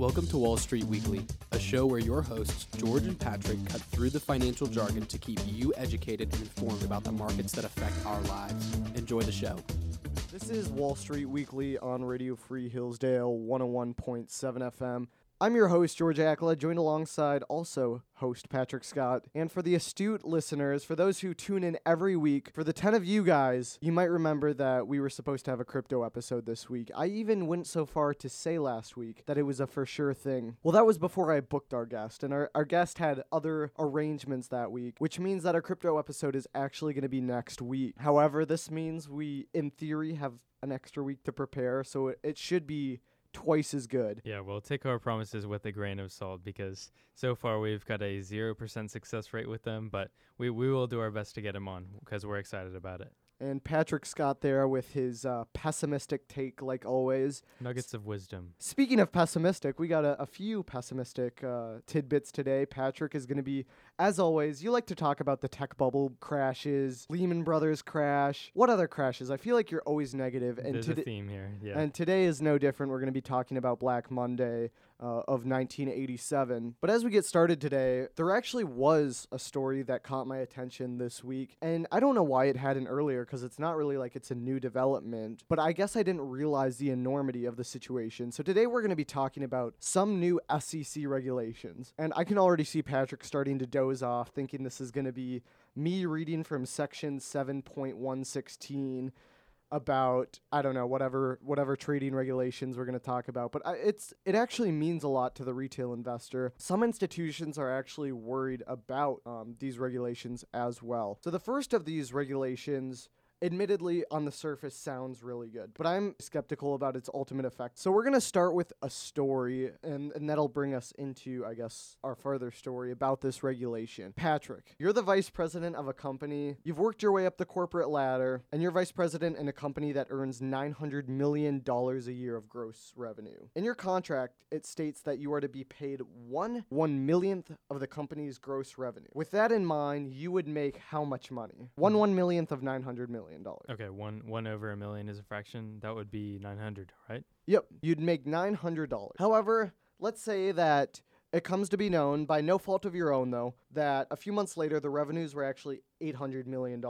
Welcome to Wall Street Weekly, a show where your hosts, George and Patrick, cut through the financial jargon to keep you educated and informed about the markets that affect our lives. Enjoy the show. This is Wall Street Weekly on Radio Free Hillsdale 101.7 FM. I'm your host, George Akla, joined alongside also host Patrick Scott. And for the astute listeners, for those who tune in every week, for the 10 of you guys, you might remember that we were supposed to have a crypto episode this week. I even went so far to say last week that it was a for sure thing. Well, that was before I booked our guest, and our, our guest had other arrangements that week, which means that our crypto episode is actually going to be next week. However, this means we, in theory, have an extra week to prepare, so it, it should be twice as good. Yeah, we'll take our promises with a grain of salt because so far we've got a 0% success rate with them, but we, we will do our best to get them on because we're excited about it. And Patrick Scott there with his uh, pessimistic take, like always. Nuggets of wisdom. Speaking of pessimistic, we got a, a few pessimistic uh, tidbits today. Patrick is going to be, as always, you like to talk about the tech bubble crashes, Lehman Brothers crash. What other crashes? I feel like you're always negative, and There's a theme here. Yeah. and today is no different. We're going to be talking about Black Monday uh, of 1987. But as we get started today, there actually was a story that caught my attention this week. And I don't know why it hadn't earlier because it's not really like it's a new development. But I guess I didn't realize the enormity of the situation. So today we're going to be talking about some new SEC regulations. And I can already see Patrick starting to doze off, thinking this is going to be me reading from section 7.116 about I don't know whatever whatever trading regulations we're going to talk about, but it's it actually means a lot to the retail investor. Some institutions are actually worried about um, these regulations as well. So the first of these regulations. Admittedly, on the surface, sounds really good, but I'm skeptical about its ultimate effect. So, we're going to start with a story, and, and that'll bring us into, I guess, our further story about this regulation. Patrick, you're the vice president of a company. You've worked your way up the corporate ladder, and you're vice president in a company that earns $900 million a year of gross revenue. In your contract, it states that you are to be paid one one millionth of the company's gross revenue. With that in mind, you would make how much money? One hmm. one millionth of $900 million. Okay, one one over a million is a fraction. That would be 900, right? Yep, you'd make $900. However, let's say that it comes to be known, by no fault of your own though, that a few months later the revenues were actually $800 million.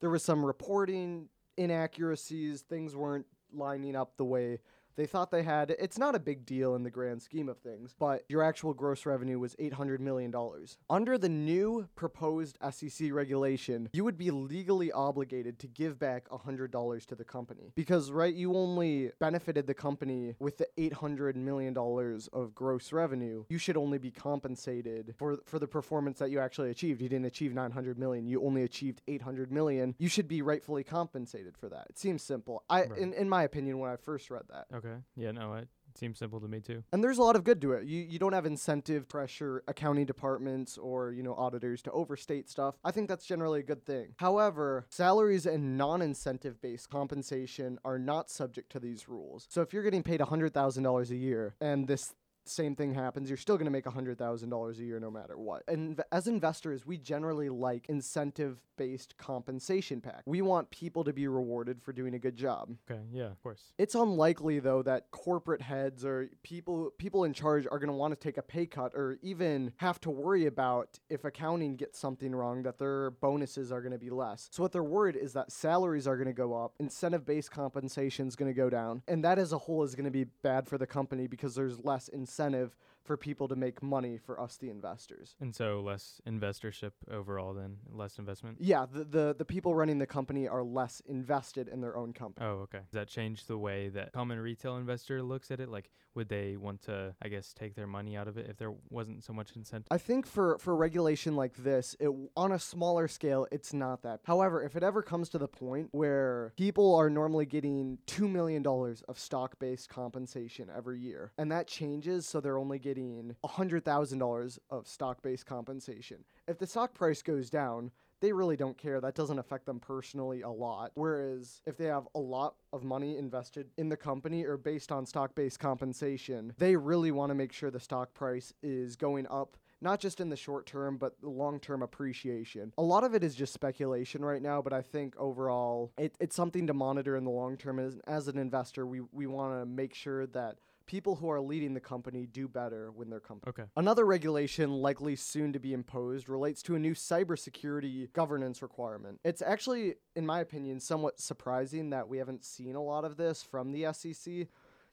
There was some reporting inaccuracies, things weren't lining up the way they thought they had. It's not a big deal in the grand scheme of things, but your actual gross revenue was $800 million. Under the new proposed SEC regulation, you would be legally obligated to give back $100 to the company. Because, right, you only benefited the company with the $800 million of gross revenue. You should only be compensated for, for the performance that you actually achieved. You didn't achieve 900 million, you only achieved 800 million. You should be rightfully compensated for that. It seems simple. I, Right. in, in my opinion, when I first read that. Okay. Yeah, no, it seems simple to me too. And there's a lot of good to it. You you don't have incentive pressure accounting departments or, you know, auditors to overstate stuff. I think that's generally a good thing. However, salaries and non-incentive based compensation are not subject to these rules. So if you're getting paid $100,000 a year and this same thing happens, you're still going to make $100,000 a year no matter what. And as investors, we generally like incentive based compensation pack. We want people to be rewarded for doing a good job. Okay, yeah, of course. It's unlikely though that corporate heads or people people in charge are going to want to take a pay cut or even have to worry about if accounting gets something wrong that their bonuses are going to be less. So what they're worried is that salaries are going to go up, incentive based compensation is going to go down, and that as a whole is going to be bad for the company because there's less incentive incentive for people to make money for us the investors. And so less investorship overall than less investment. Yeah, the, the the people running the company are less invested in their own company. Oh, okay. Does that change the way that common retail investor looks at it? Like, would they want to, I guess, take their money out of it if there wasn't so much incentive? I think for for regulation like this, it on a smaller scale, it's not that. However, if it ever comes to the point where people are normally getting two million dollars of stock-based compensation every year, and that changes, so they're only getting thousand dollars of stock-based compensation. If the stock price goes down, they really don't care. That doesn't affect them personally a lot. Whereas if they have a lot of money invested in the company or based on stock based compensation, they really want to make sure the stock price is going up. Not just in the short term, but the long term appreciation. A lot of it is just speculation right now, but I think overall it, it's something to monitor in the long term. As, as an investor, we, we want to make sure that people who are leading the company do better when they're company. Okay. Another regulation likely soon to be imposed relates to a new cybersecurity governance requirement. It's actually, in my opinion, somewhat surprising that we haven't seen a lot of this from the SEC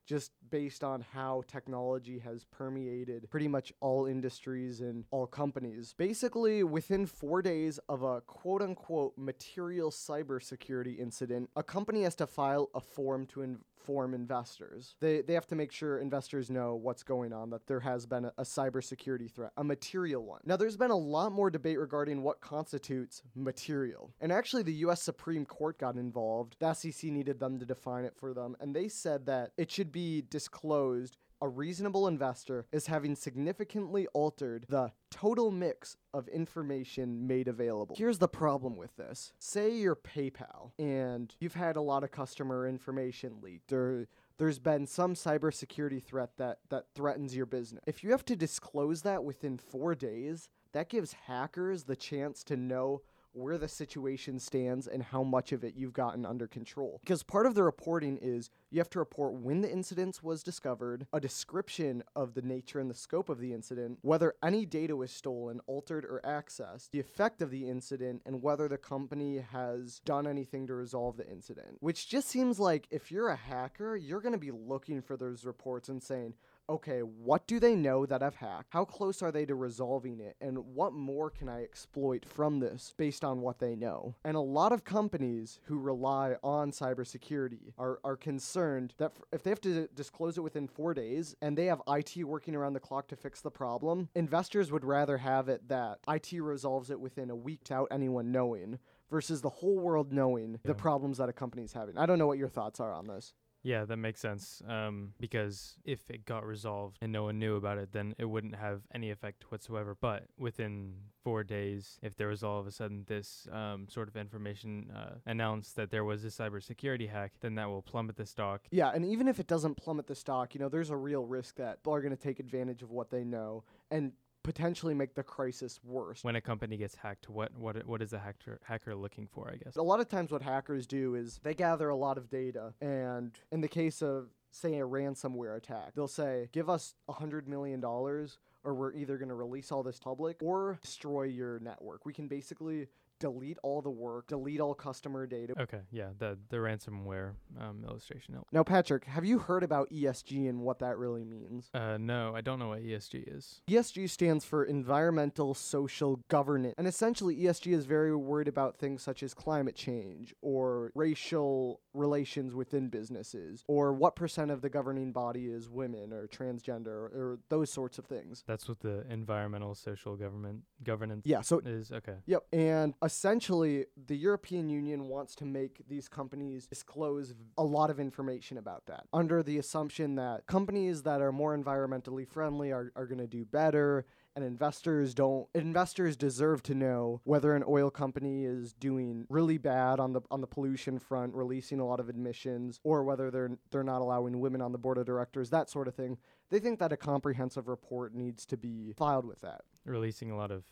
just based on how technology has permeated pretty much all industries and all companies. Basically, within four days of a quote unquote material cybersecurity incident, a company has to file a form to inform investors. They, they have to make sure investors know what's going on, that there has been a, a cybersecurity threat, a material one. Now, there's been a lot more debate regarding what constitutes material. And actually, the US Supreme Court got involved. The SEC needed them to define it for them, and they said that it should be disclosed a reasonable investor is having significantly altered the total mix of information made available. Here's the problem with this. Say you're PayPal and you've had a lot of customer information leaked or there's been some cybersecurity threat that that threatens your business. If you have to disclose that within 4 days, that gives hackers the chance to know where the situation stands and how much of it you've gotten under control. Because part of the reporting is you have to report when the incident was discovered, a description of the nature and the scope of the incident, whether any data was stolen, altered, or accessed, the effect of the incident, and whether the company has done anything to resolve the incident. Which just seems like if you're a hacker, you're going to be looking for those reports and saying, okay, what do they know that I've hacked? How close are they to resolving it? And what more can I exploit from this based on what they know? And a lot of companies who rely on cybersecurity are, are concerned that if they have to disclose it within four days and they have IT working around the clock to fix the problem, investors would rather have it that IT resolves it within a week without anyone knowing versus the whole world knowing Yeah. the problems that a company is having. I don't know what your thoughts are on this. Yeah, that makes sense. Um, because if it got resolved and no one knew about it, then it wouldn't have any effect whatsoever. But within four days, if there was all of a sudden this um, sort of information uh, announced that there was a cybersecurity hack, then that will plummet the stock. Yeah, and even if it doesn't plummet the stock, you know, there's a real risk that people are going to take advantage of what they know and potentially make the crisis worse. When a company gets hacked, what what what is a hacker hacker looking for? I guess. A lot of times, what hackers do is they gather a lot of data, and in the case of, say, a ransomware attack, they'll say, Give us a $100 million, or we're either going to release all this public or destroy your network. We can basically delete all the work, delete all customer data. Okay, yeah, the the ransomware um, illustration helped. Now, Patrick, have you heard about ESG and what that really means? Uh, no, I don't know what ESG is. ESG stands for Environmental Social Governance. And essentially, ESG is very worried about things such as climate change or racial relations within businesses or what percent of the governing body is women or transgender or, or those sorts of things. That's what the environmental social government governance Yeah, so is. Okay. Yep. And essentially, the European Union wants to make these companies disclose a lot of information about that under the assumption that companies that are more environmentally friendly are, are going to do better. And investors don't. Investors deserve to know whether an oil company is doing really bad on the on the pollution front, releasing a lot of emissions, or whether they're they're not allowing women on the board of directors, that sort of thing. They think that a comprehensive report needs to be filed with that Releasing a lot of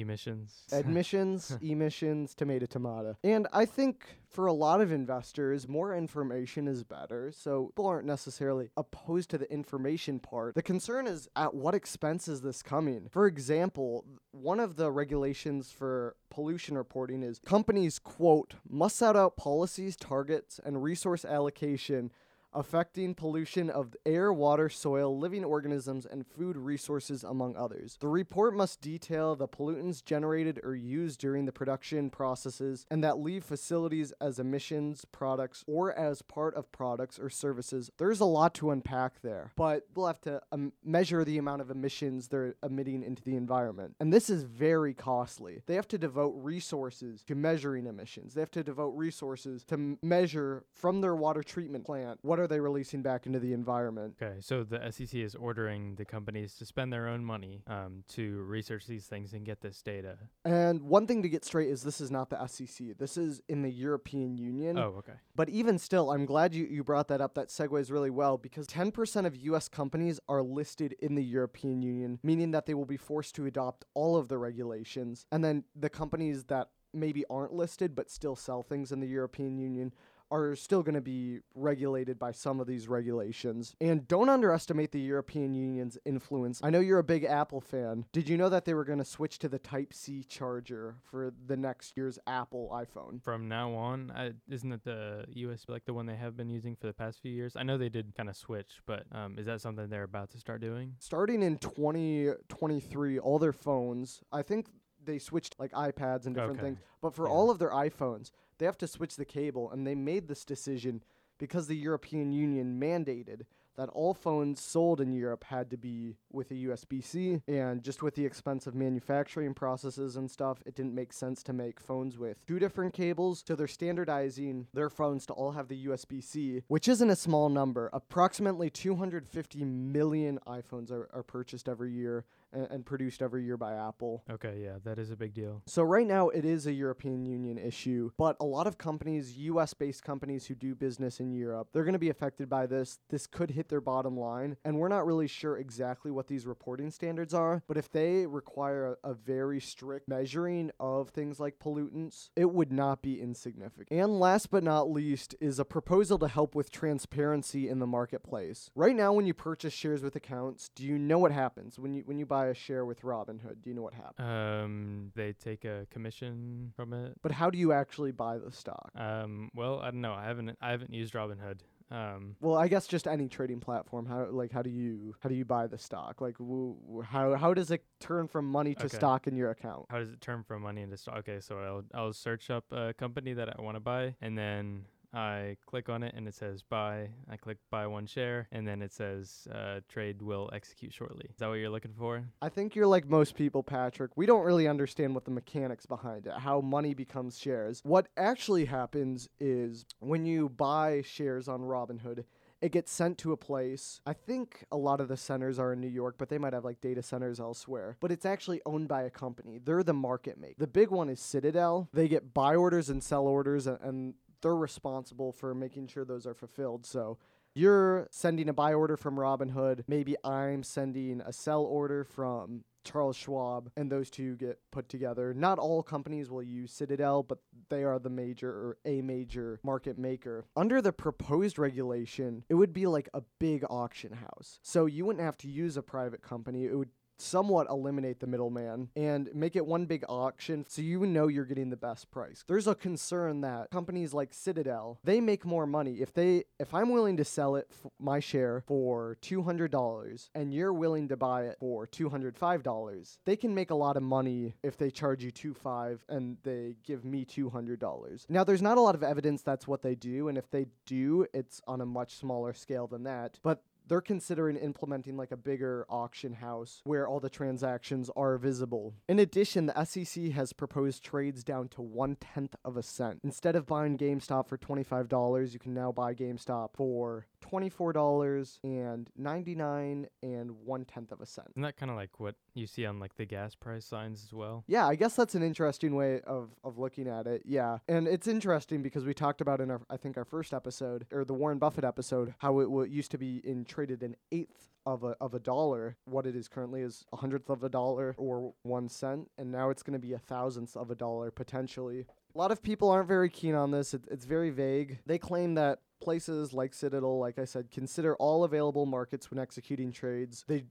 emissions. admissions, emissions, tomato, tomato. And I think for a lot of investors, more information is better. So people aren't necessarily opposed to the information part. The concern is at what expense is this coming? For example, one of the regulations for pollution reporting is companies, quote, must set out policies, targets, and resource allocation affecting pollution of air, water, soil, living organisms, and food resources, among others. The report must detail the pollutants generated or used during the production processes and that leave facilities as emissions products or as part of products or services. There's a lot to unpack there, but we'll have to um, measure the amount of emissions they're emitting into the environment. And this is very costly. They have to devote resources to measuring emissions, they have to devote resources to m- measure from their water treatment plant what are they releasing back into the environment. Okay, so the SEC is ordering the companies to spend their own money um, to research these things and get this data. And one thing to get straight is this is not the SEC. This is in the European Union. Oh, okay. But even still, I'm glad you, you brought that up. That segues really well because 10% of US companies are listed in the European Union, meaning that they will be forced to adopt all of the regulations. And then the companies that maybe aren't listed but still sell things in the European Union are still going to be regulated by some of these regulations. And don't underestimate the European Union's influence. I know you're a big Apple fan. Did you know that they were going to switch to the Type C charger for the next year's Apple iPhone? From now on, I, isn't it the USB like the one they have been using for the past few years? I know they did kind of switch, but um, is that something they're about to start doing? Starting in 2023, all their phones, I think they switched like iPads and different Okay. things, but for Yeah. all of their iPhones, they have to switch the cable, and they made this decision because the European Union mandated that all phones sold in Europe had to be with a USB C, and just with the expensive manufacturing processes and stuff, it didn't make sense to make phones with two different cables. So they're standardizing their phones to all have the USB C, which isn't a small number. Approximately 250 million iPhones are, are purchased every year and, and produced every year by Apple. Okay, yeah, that is a big deal. So right now it is a European Union issue, but a lot of companies, US based companies who do business in Europe, they're going to be affected by this. This could hit their bottom line, and we're not really sure exactly what these reporting standards are, but if they require a, a very strict measuring of things like pollutants, it would not be insignificant. And last but not least is a proposal to help with transparency in the marketplace. Right now when you purchase shares with accounts, do you know what happens when you when you buy a share with Robinhood? Do you know what happens? Um, they take a commission from it. But how do you actually buy the stock? Um, well, I don't know. I haven't I haven't used Robinhood. Um, Well, I guess just any trading platform. How like how do you how do you buy the stock? Like w- w- how how does it turn from money to Okay. stock in your account? how does it turn from money into stock? Okay, so I'll I'll search up a company that I want to buy, and then I click on it, and it says buy. I click buy one share, and then it says uh, trade will execute shortly. Is that what you're looking for? I think you're like most people, Patrick. We don't really understand what the mechanics behind it, how money becomes shares. What actually happens is when you buy shares on Robinhood, it gets sent to a place. I think a lot of the centers are in New York, but they might have like data centers elsewhere. But it's actually owned by a company. They're the market maker. The big one is Citadel. They get buy orders and sell orders, a- and they're responsible for making sure those are fulfilled. So you're sending a buy order from Robinhood. Maybe I'm sending a sell order from Charles Schwab, and those two get put together. Not all companies will use Citadel, but they are the major or a major market maker. Under the proposed regulation, it would be like a big auction house. So you wouldn't have to use a private company. It would somewhat eliminate the middleman and make it one big auction so you know you're getting the best price. There's a concern that companies like Citadel, they make more money if they if I'm willing to sell it f- my share for $200 and you're willing to buy it for $205, they can make a lot of money if they charge you 25 and they give me $200. Now there's not a lot of evidence that's what they do and if they do, it's on a much smaller scale than that. But they're considering implementing like a bigger auction house where all the transactions are visible. In addition, the SEC has proposed trades down to one tenth of a cent. Instead of buying GameStop for $25, you can now buy GameStop for $24 and 99 and one tenth of a cent. Isn't that kind of like what you see on like the gas price signs as well? Yeah, I guess that's an interesting way of, of looking at it. Yeah. And it's interesting because we talked about in our, I think, our first episode, or the Warren Buffett episode, how it w- used to be in traded an eighth of a, of a dollar. What it is currently is a hundredth of a dollar or one cent. And now it's going to be a thousandth of a dollar potentially. A lot of people aren't very keen on this. It, it's very vague. They claim that places like Citadel, like I said, consider all available markets when executing trades. They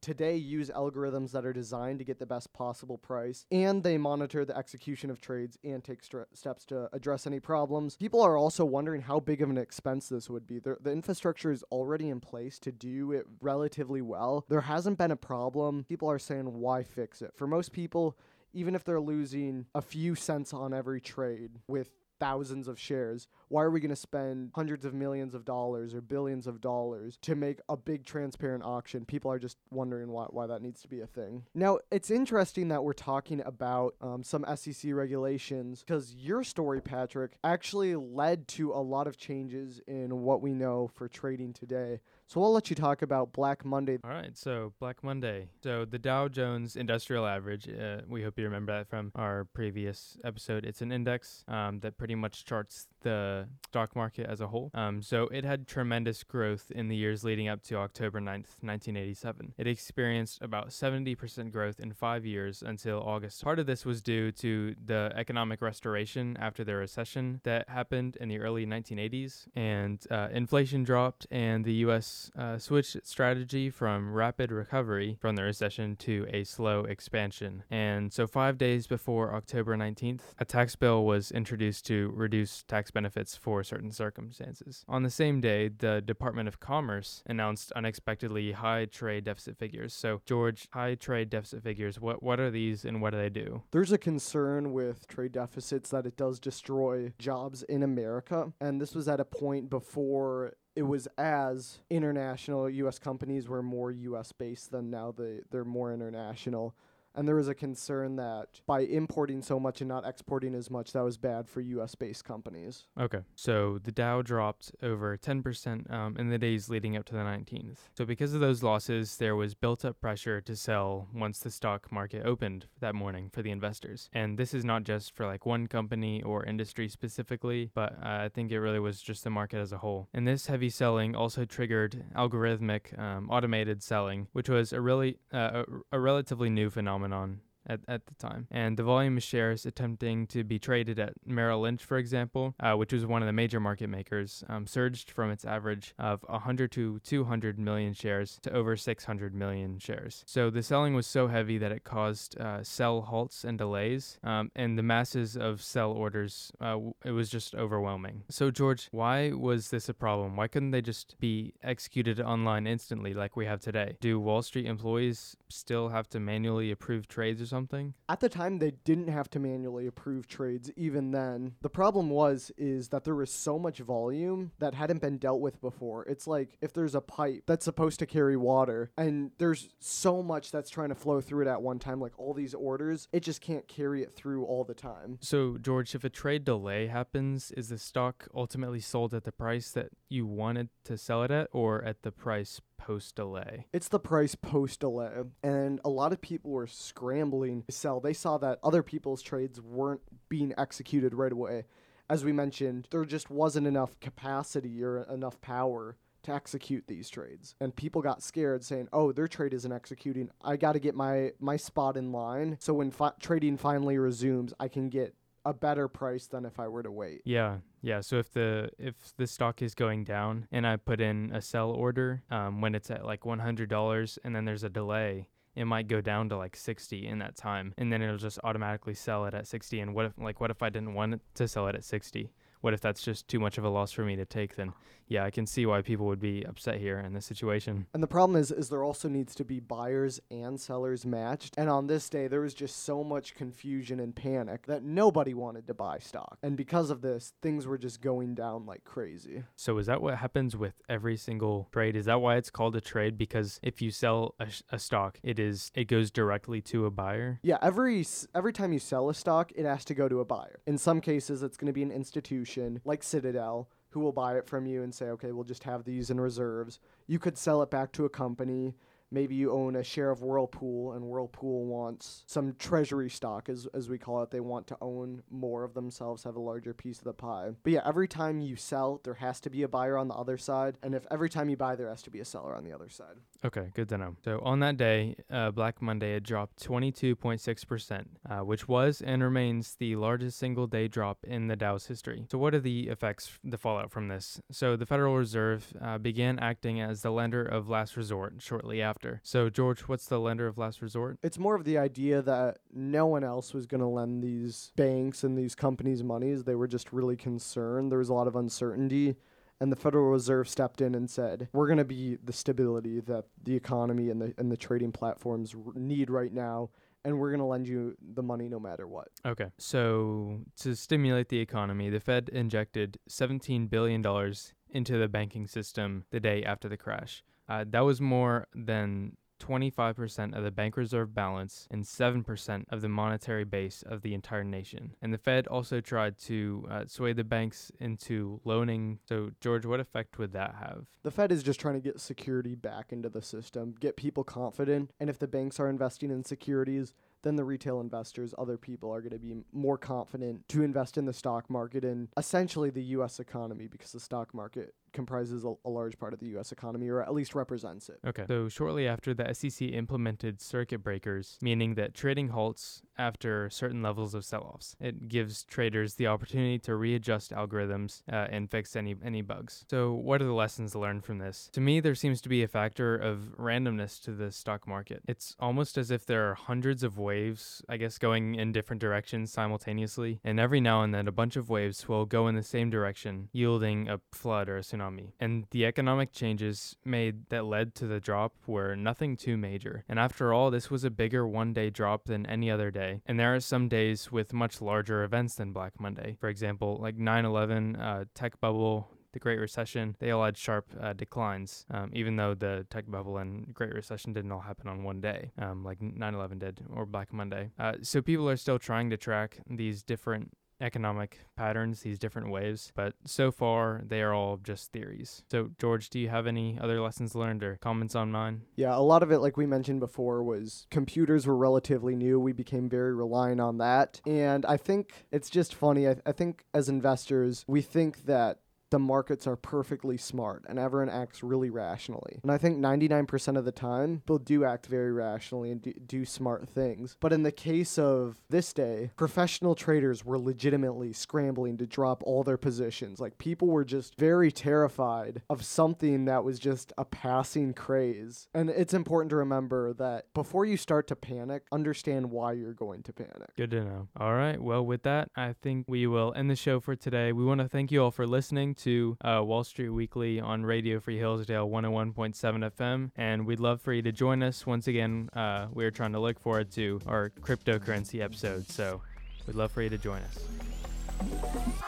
today use algorithms that are designed to get the best possible price, and they monitor the execution of trades and take stre- steps to address any problems. People are also wondering how big of an expense this would be. The, the infrastructure is already in place to do it relatively well. There hasn't been a problem. People are saying, why fix it? For most people, even if they're losing a few cents on every trade with thousands of shares, why are we going to spend hundreds of millions of dollars or billions of dollars to make a big transparent auction? People are just wondering why, why that needs to be a thing. Now, it's interesting that we're talking about um, some SEC regulations because your story, Patrick, actually led to a lot of changes in what we know for trading today. So I'll let you talk about Black Monday. All right, so Black Monday. So the Dow Jones Industrial Average, uh, we hope you remember that from our previous episode. It's an index um, that pretty much charts the stock market as a whole. Um, so it had tremendous growth in the years leading up to October 9th, 1987. It experienced about 70% growth in five years until August. Part of this was due to the economic restoration after the recession that happened in the early 1980s, and uh, inflation dropped, and the U.S. Uh, switched its strategy from rapid recovery from the recession to a slow expansion. And so, five days before October 19th, a tax bill was introduced to reduce tax benefits for certain circumstances. On the same day, the Department of Commerce announced unexpectedly high trade deficit figures. So, George, high trade deficit figures, what, what are these and what do they do? There's a concern with trade deficits that it does destroy jobs in America. And this was at a point before it was as international US companies were more US based than now they they're more international and there was a concern that by importing so much and not exporting as much, that was bad for U.S. based companies. Okay, so the Dow dropped over 10% um, in the days leading up to the 19th. So because of those losses, there was built up pressure to sell once the stock market opened that morning for the investors. And this is not just for like one company or industry specifically, but uh, I think it really was just the market as a whole. And this heavy selling also triggered algorithmic um, automated selling, which was a really uh, a, a relatively new phenomenon phenomenon at, at the time. And the volume of shares attempting to be traded at Merrill Lynch, for example, uh, which was one of the major market makers, um, surged from its average of 100 to 200 million shares to over 600 million shares. So the selling was so heavy that it caused uh, sell halts and delays, um, and the masses of sell orders, uh, it was just overwhelming. So, George, why was this a problem? Why couldn't they just be executed online instantly like we have today? Do Wall Street employees still have to manually approve trades or something? Something? At the time, they didn't have to manually approve trades even then. The problem was is that there was so much volume that hadn't been dealt with before. It's like if there's a pipe that's supposed to carry water and there's so much that's trying to flow through it at one time, like all these orders, it just can't carry it through all the time. So, George, if a trade delay happens, is the stock ultimately sold at the price that you wanted to sell it at or at the price post delay? It's the price post delay. And a lot of people were scrambling sell. They saw that other people's trades weren't being executed right away. As we mentioned, there just wasn't enough capacity or enough power to execute these trades. And people got scared saying, "Oh, their trade isn't executing. I got to get my my spot in line so when fi- trading finally resumes, I can get a better price than if I were to wait. Yeah, yeah. So if the if the stock is going down and I put in a sell order um, when it's at like one hundred dollars and then there's a delay, it might go down to like 60 in that time and then it'll just automatically sell it at 60 and what if like what if i didn't want to sell it at 60 what if that's just too much of a loss for me to take then yeah i can see why people would be upset here in this situation. And the problem is is there also needs to be buyers and sellers matched. And on this day there was just so much confusion and panic that nobody wanted to buy stock. And because of this things were just going down like crazy. So is that what happens with every single trade? Is that why it's called a trade? Because if you sell a, a stock it is it goes directly to a buyer? Yeah every every time you sell a stock it has to go to a buyer. In some cases it's going to be an institution institution like Citadel who will buy it from you and say, okay, we'll just have these in reserves. You could sell it back to a company maybe you own a share of Whirlpool and Whirlpool wants some treasury stock as as we call it. They want to own more of themselves, have a larger piece of the pie. But yeah, every time you sell, there has to be a buyer on the other side, and if every time you buy there has to be a seller on the other side. Okay, good to know. So on that day, uh, Black Monday had dropped 22.6%, uh, which was and remains the largest single day drop in the Dow's history. So what are the effects, the fallout from this? So the Federal Reserve uh, began acting as the lender of last resort shortly after. So, George, what's the lender of last resort? It's more of the idea that no one else was going to lend these banks and these companies monies. They were just really concerned. There was a lot of uncertainty. And the Federal Reserve stepped in and said, "We're going to be the stability that the economy and the and the trading platforms r- need right now, and we're going to lend you the money no matter what." Okay. So, to stimulate the economy, the Fed injected 17 billion dollars into the banking system the day after the crash. Uh, that was more than 25% of the bank reserve balance and 7% of the monetary base of the entire nation. And the Fed also tried to uh, sway the banks into loaning. So, George, what effect would that have? The Fed is just trying to get security back into the system, get people confident, and if the banks are investing in securities, then the retail investors, other people, are going to be more confident to invest in the stock market and essentially the U.S. economy because the stock market comprises a, a, large part of the U.S. economy, or at least represents it. Okay. So shortly after the SEC implemented circuit breakers, meaning that trading halts after certain levels of sell-offs, it gives traders the opportunity to readjust algorithms uh, and fix any any bugs. So what are the lessons learned from this? To me, there seems to be a factor of randomness to the stock market. It's almost as if there are hundreds of waves, I guess, going in different directions simultaneously, and every now and then a bunch of waves will go in the same direction, yielding a flood or a tsunami and the economic changes made that led to the drop were nothing too major. And after all, this was a bigger one day drop than any other day. And there are some days with much larger events than Black Monday. For example, like 9 11, uh, tech bubble, the Great Recession, they all had sharp uh, declines, um, even though the tech bubble and Great Recession didn't all happen on one day, um, like 9 11 did or Black Monday. Uh, so people are still trying to track these different economic patterns, these different waves, but so far they are all just theories. So, George, do you have any other lessons learned or comments on mine? Yeah, a lot of it, like we mentioned before, was computers were relatively new. We became very reliant on that. And I think it's just funny. I, I think as investors, we think that the markets are perfectly smart and everyone acts really rationally. And I think 99% of the time, people do act very rationally and do, do, smart things. But in the case of this day, professional traders were legitimately scrambling to drop all their positions. Like people were just very terrified of something that was just a passing craze. And it's important to remember that before you start to panic, understand why you're going to panic. Good to know. All right. Well, with that, I think we will end the show for today. We want to thank you all for listening to uh, Wall Street Weekly on Radio Free Hillsdale 101.7 FM. And we'd love for you to join us. Once again, uh, we're trying to look forward to our cryptocurrency episode. So we'd love for you to join us.